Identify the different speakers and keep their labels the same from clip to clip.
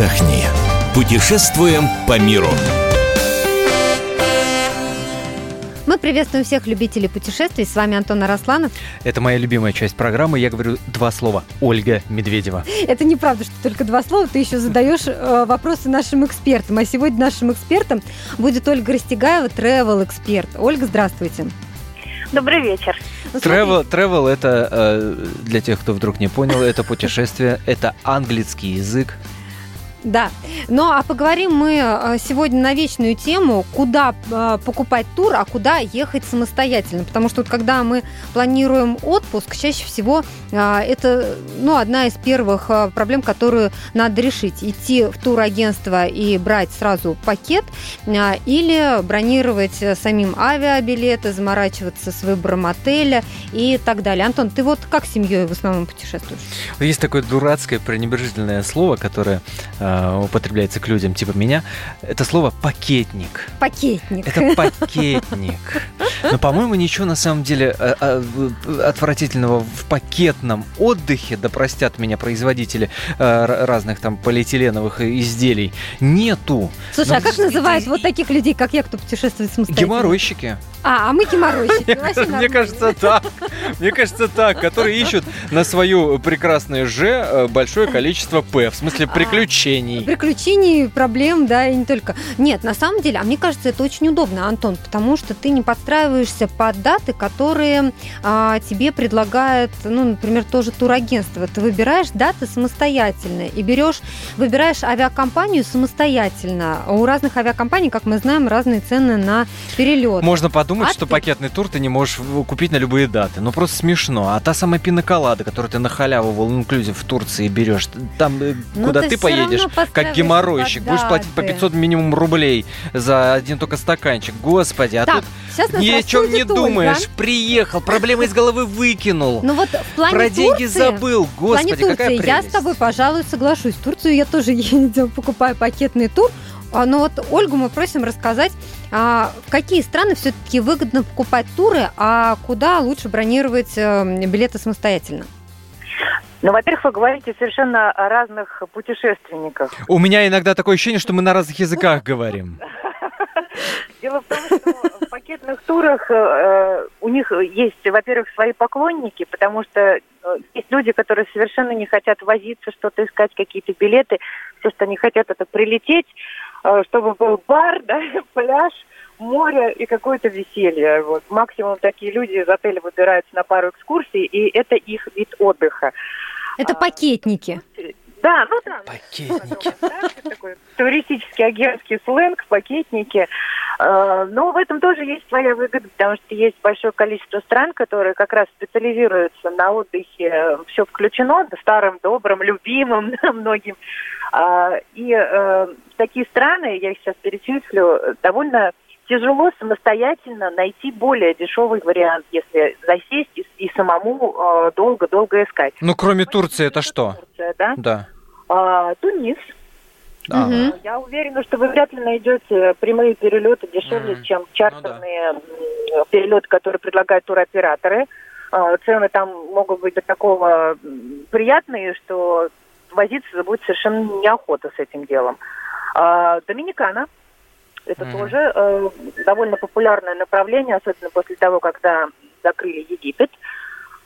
Speaker 1: отдохни. Путешествуем по миру.
Speaker 2: Мы приветствуем всех любителей путешествий. С вами Антон Арасланов.
Speaker 3: Это моя любимая часть программы. Я говорю два слова. Ольга Медведева.
Speaker 2: Это неправда, что только два слова. Ты еще задаешь э, вопросы нашим экспертам. А сегодня нашим экспертом будет Ольга Растегаева, travel эксперт Ольга, здравствуйте.
Speaker 4: Добрый вечер.
Speaker 3: Ну, travel, travel это, э, для тех, кто вдруг не понял, это путешествие, это английский язык,
Speaker 2: да. Ну а поговорим мы э, сегодня на вечную тему, куда э, покупать тур, а куда ехать самостоятельно. Потому что вот когда мы планируем отпуск, чаще всего э, это ну, одна из первых проблем, которую надо решить. Идти в турагентство и брать сразу пакет или бронировать самим авиабилеты, заморачиваться с выбором отеля и так далее. Антон, ты вот как с семьей в основном путешествуешь?
Speaker 3: Есть такое дурацкое пренебрежительное слово, которое употребляется к людям типа меня, это слово пакетник.
Speaker 2: Пакетник.
Speaker 3: Это пакетник. Но, по-моему, ничего на самом деле э, э, отвратительного в пакетном отдыхе, да простят меня производители э, разных там полиэтиленовых изделий, нету.
Speaker 2: Слушай, Но а как называют вот таких людей, как я, кто путешествует самостоятельно?
Speaker 3: Геморройщики.
Speaker 2: А, а мы геморройщики.
Speaker 3: Мне кажется, так. Мне кажется, так. Которые ищут на свою прекрасное «Ж» большое количество «П». В смысле а, приключений.
Speaker 2: Приключений, проблем, да, и не только. Нет, на самом деле, а мне кажется, это очень удобно, Антон, потому что ты не подстраиваешься под даты, которые а, тебе предлагает, ну, например, тоже турагентство. Ты выбираешь даты самостоятельно и берешь, выбираешь авиакомпанию самостоятельно. У разных авиакомпаний, как мы знаем, разные цены на перелет.
Speaker 3: Можно подумать думать, а что ты... пакетный тур ты не можешь купить на любые даты. Ну, просто смешно. А та самая пиноколада, которую ты на халяву в инклюзив в Турции берешь, там, э, ну, куда ты, ты поедешь, как геморройщик, будешь платить по 500 минимум рублей за один только стаканчик. Господи, а так, тут ни о чем не думаешь. Да? Приехал, проблемы из головы выкинул.
Speaker 2: Ну вот в плане
Speaker 3: Про
Speaker 2: Турции,
Speaker 3: деньги забыл. Господи, в плане Турции, какая
Speaker 2: я с тобой, пожалуй, соглашусь. В Турцию я тоже ездил, покупаю пакетный тур. А, Но ну вот Ольгу мы просим рассказать, а, в какие страны все-таки выгодно покупать туры, а куда лучше бронировать э, билеты самостоятельно?
Speaker 4: Ну, во-первых, вы говорите совершенно о разных путешественниках.
Speaker 3: У меня иногда такое ощущение, что мы на разных языках говорим.
Speaker 4: Дело в том, что в пакетных турах э, у них есть, во-первых, свои поклонники, потому что э, есть люди, которые совершенно не хотят возиться, что-то искать, какие-то билеты. Все, что они хотят, это прилететь, Э, чтобы был бар, да, пляж, море и какое-то веселье. Вот. Максимум такие люди из отеля выбираются на пару экскурсий, и это их вид отдыха.
Speaker 2: Это а, пакетники.
Speaker 4: Да, ну да.
Speaker 3: Пакетники.
Speaker 4: такой туристический агентский сленг, пакетники. Э, но в этом тоже есть своя выгода, потому что есть большое количество стран, которые как раз специализируются на отдыхе. Все включено, старым, добрым, любимым многим. А, и э, такие страны, я их сейчас перечислю, довольно тяжело самостоятельно найти более дешевый вариант, если засесть и, и самому э, долго-долго искать.
Speaker 3: Ну, кроме Турции, это что?
Speaker 4: Турция, да?
Speaker 3: Да.
Speaker 4: А, Тунис. Ага. Я уверена, что вы вряд ли найдете прямые перелеты дешевле, mm. чем чартерные ну, да. перелеты, которые предлагают туроператоры. А, цены там могут быть до такого приятные, что возиться будет совершенно неохота с этим делом. А, Доминикана. Это mm-hmm. тоже э, довольно популярное направление, особенно после того, когда закрыли Египет.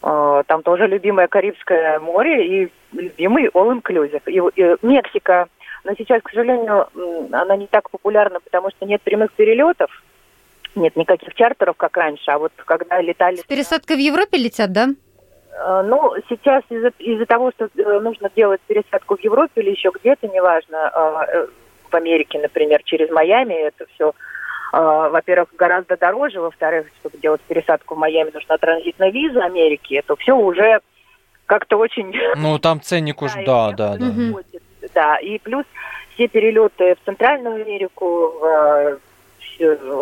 Speaker 4: Э, там тоже любимое Карибское море и любимый all-inclusive. И, и Мексика, но сейчас, к сожалению, она не так популярна, потому что нет прямых перелетов, нет никаких чартеров, как раньше. А вот когда летали... С
Speaker 2: пересадкой в Европе летят, да?
Speaker 4: Э, ну, сейчас из-за из того, что э, нужно делать пересадку в Европе или еще где-то, неважно, э, в Америке, например, через Майами, это все, во-первых, гораздо дороже, во-вторых, чтобы делать пересадку в Майами, нужна транзитная виза Америки, это все уже как-то очень...
Speaker 3: Ну, там ценник уж, да, да, да.
Speaker 4: Да, и плюс все перелеты в Центральную Америку, в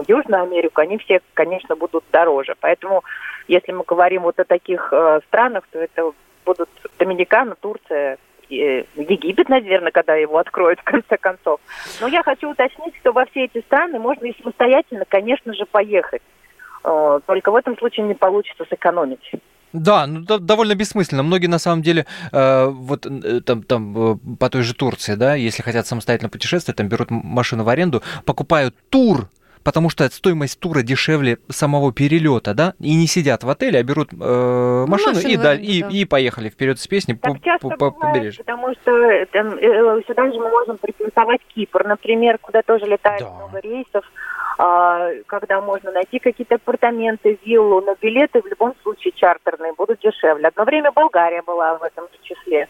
Speaker 4: Южную Америку, они все, конечно, будут дороже. Поэтому если мы говорим вот о таких э, странах, то это будут Доминикана, Турция, Египет, наверное, когда его откроют в конце концов. Но я хочу уточнить, что во все эти страны можно и самостоятельно, конечно же, поехать. Э, только в этом случае не получится сэкономить.
Speaker 3: Да, ну да, довольно бессмысленно. Многие на самом деле э, вот э, там, там э, по той же Турции, да, если хотят самостоятельно путешествовать, там берут машину в аренду, покупают тур потому что стоимость тура дешевле самого перелета, да, и не сидят в отеле, а берут э, машину, машину и, да, и, да. и поехали вперед с песней
Speaker 4: так по, часто по, по побережью. Потому что там, э, сюда же мы можем приплюсовать Кипр, например, куда тоже летает да. много рейсов, э, когда можно найти какие-то апартаменты, виллу, но билеты в любом случае чартерные будут дешевле. Одно время Болгария была в этом числе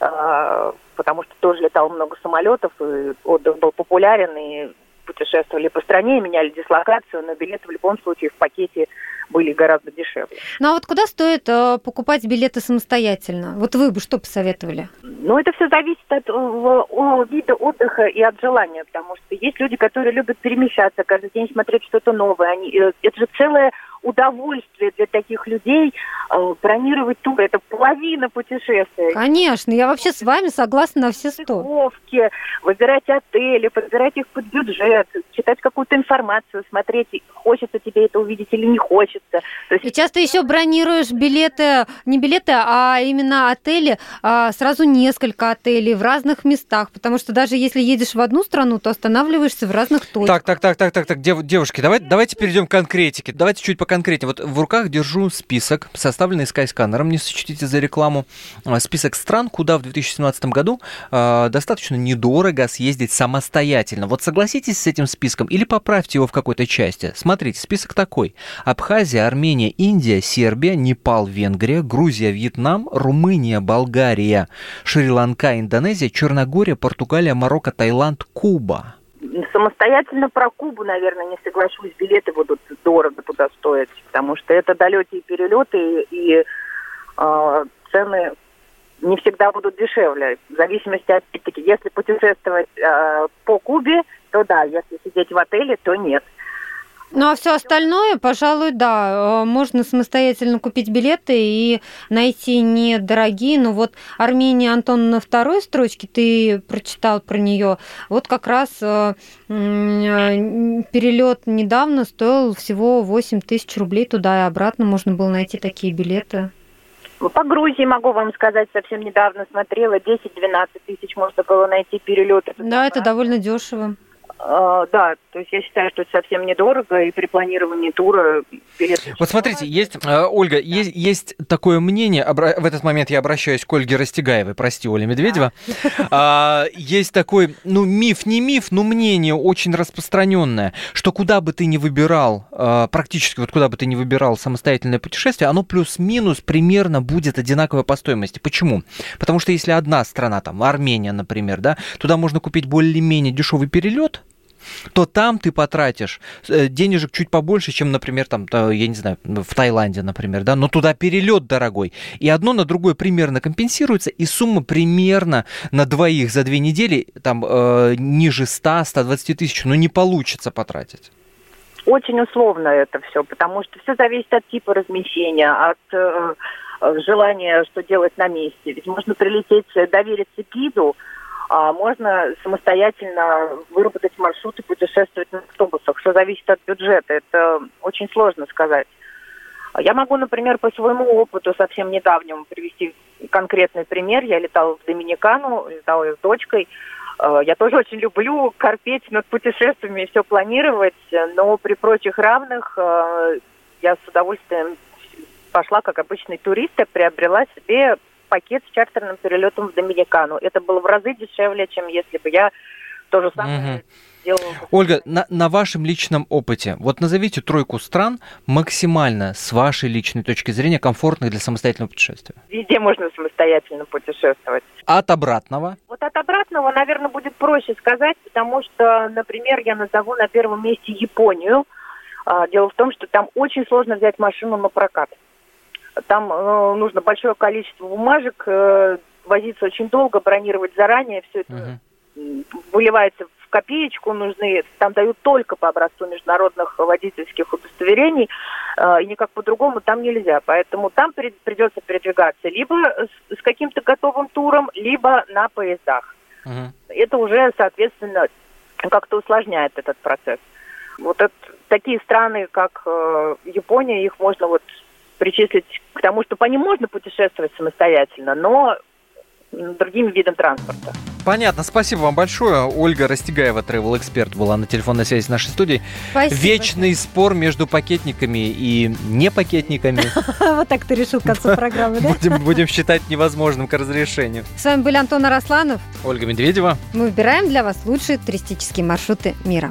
Speaker 4: э, потому что тоже летало много самолетов, и отдых был популярен, и путешествовали по стране, меняли дислокацию, но билеты в любом случае в пакете были гораздо дешевле.
Speaker 2: Ну а вот куда стоит э, покупать билеты самостоятельно? Вот вы бы что посоветовали?
Speaker 4: Ну это все зависит от о, о, вида отдыха и от желания, потому что есть люди, которые любят перемещаться, каждый день смотреть что-то новое. Они, э, это же целая удовольствие для таких людей э, бронировать тур. Это половина путешествия.
Speaker 2: Конечно, я вообще с вами согласна на все сто.
Speaker 4: Страховки, выбирать отели, подбирать их под бюджет, читать какую-то информацию, смотреть, хочется тебе это увидеть или не хочется.
Speaker 2: То есть... И часто еще бронируешь билеты, не билеты, а именно отели, а, сразу несколько отелей в разных местах, потому что даже если едешь в одну страну, то останавливаешься в разных точках.
Speaker 3: Так, так, так, так, так, так, девушки, давайте, давайте перейдем к конкретике. Давайте чуть по конкретнее. Вот в руках держу список, составленный скайсканером, не сочтите за рекламу, а, список стран, куда в 2017 году э, достаточно недорого съездить самостоятельно. Вот согласитесь с этим списком или поправьте его в какой-то части. Смотрите, список такой. Абхазия, Армения, Индия, Сербия, Непал, Венгрия, Грузия, Вьетнам, Румыния, Болгария, Шри-Ланка, Индонезия, Черногория, Португалия, Марокко, Таиланд, Куба
Speaker 4: самостоятельно про Кубу, наверное, не соглашусь. Билеты будут дорого туда стоить, потому что это далекие перелеты и э, цены не всегда будут дешевле. В зависимости, опять-таки, если путешествовать э, по Кубе, то да, если сидеть в отеле, то нет.
Speaker 2: Ну а все остальное, пожалуй, да, э, можно самостоятельно купить билеты и найти недорогие. Но вот Армения Антон на второй строчке, ты прочитал про нее. Вот как раз э, э, перелет недавно стоил всего 8 тысяч рублей туда и обратно. Можно было найти такие билеты.
Speaker 4: По Грузии могу вам сказать, совсем недавно смотрела, 10-12 тысяч можно было найти перелеты.
Speaker 2: Да, это довольно дешево.
Speaker 4: Uh, да, то есть я считаю, что это совсем недорого, и при планировании тура билет...
Speaker 3: Вот смотрите, есть, э, Ольга, да. есть, есть такое мнение, в этот момент я обращаюсь к Ольге Растегаевой, прости, Оля Медведева, да. есть такой, ну, миф, не миф, но мнение очень распространенное, что куда бы ты ни выбирал, а, практически вот куда бы ты ни выбирал самостоятельное путешествие, оно плюс-минус примерно будет одинаково по стоимости. Почему? Потому что если одна страна, там, Армения, например, да, туда можно купить более-менее дешевый перелет, то там ты потратишь э, денежек чуть побольше, чем, например, там, я не знаю, в Таиланде, например, да, но туда перелет дорогой. И одно на другое примерно компенсируется, и сумма примерно на двоих за две недели там э, ниже 100-120 тысяч, ну, не получится потратить.
Speaker 4: Очень условно это все, потому что все зависит от типа размещения, от э, э желания, что делать на месте. Ведь можно прилететь, довериться гиду, а можно самостоятельно выработать маршрут и путешествовать на автобусах. Все зависит от бюджета. Это очень сложно сказать. Я могу, например, по своему опыту совсем недавнему привести конкретный пример. Я летала в Доминикану, летала с дочкой. Э, я тоже очень люблю корпеть над путешествиями и все планировать, но при прочих равных э, я с удовольствием пошла как обычный турист и приобрела себе пакет с чартерным перелетом в Доминикану. Это было в разы дешевле, чем если бы я то же самое угу. делала.
Speaker 3: Ольга, на, на вашем личном опыте, вот назовите тройку стран максимально с вашей личной точки зрения комфортных для самостоятельного путешествия.
Speaker 4: Везде можно самостоятельно путешествовать.
Speaker 3: От обратного?
Speaker 4: Вот от обратного, наверное, будет проще сказать, потому что, например, я назову на первом месте Японию. А, дело в том, что там очень сложно взять машину на прокат. Там э, нужно большое количество бумажек, э, возиться очень долго, бронировать заранее, все это uh-huh. выливается в копеечку, нужны, там дают только по образцу международных водительских удостоверений, э, и никак по-другому там нельзя. Поэтому там при, придется передвигаться либо с, с каким-то готовым туром, либо на поездах. Uh-huh. Это уже, соответственно, как-то усложняет этот процесс. Вот это, такие страны, как э, Япония, их можно вот причислить к тому, что по ним можно путешествовать самостоятельно, но другим видом транспорта.
Speaker 3: Понятно, спасибо вам большое. Ольга Растегаева, travel эксперт была на телефонной связи с нашей студией.
Speaker 2: Спасибо.
Speaker 3: Вечный спор между пакетниками и не пакетниками.
Speaker 2: Вот так ты решил к концу программы, да?
Speaker 3: Будем считать невозможным к разрешению.
Speaker 2: С вами были Антон Арасланов.
Speaker 3: Ольга Медведева.
Speaker 2: Мы выбираем для вас лучшие туристические маршруты мира.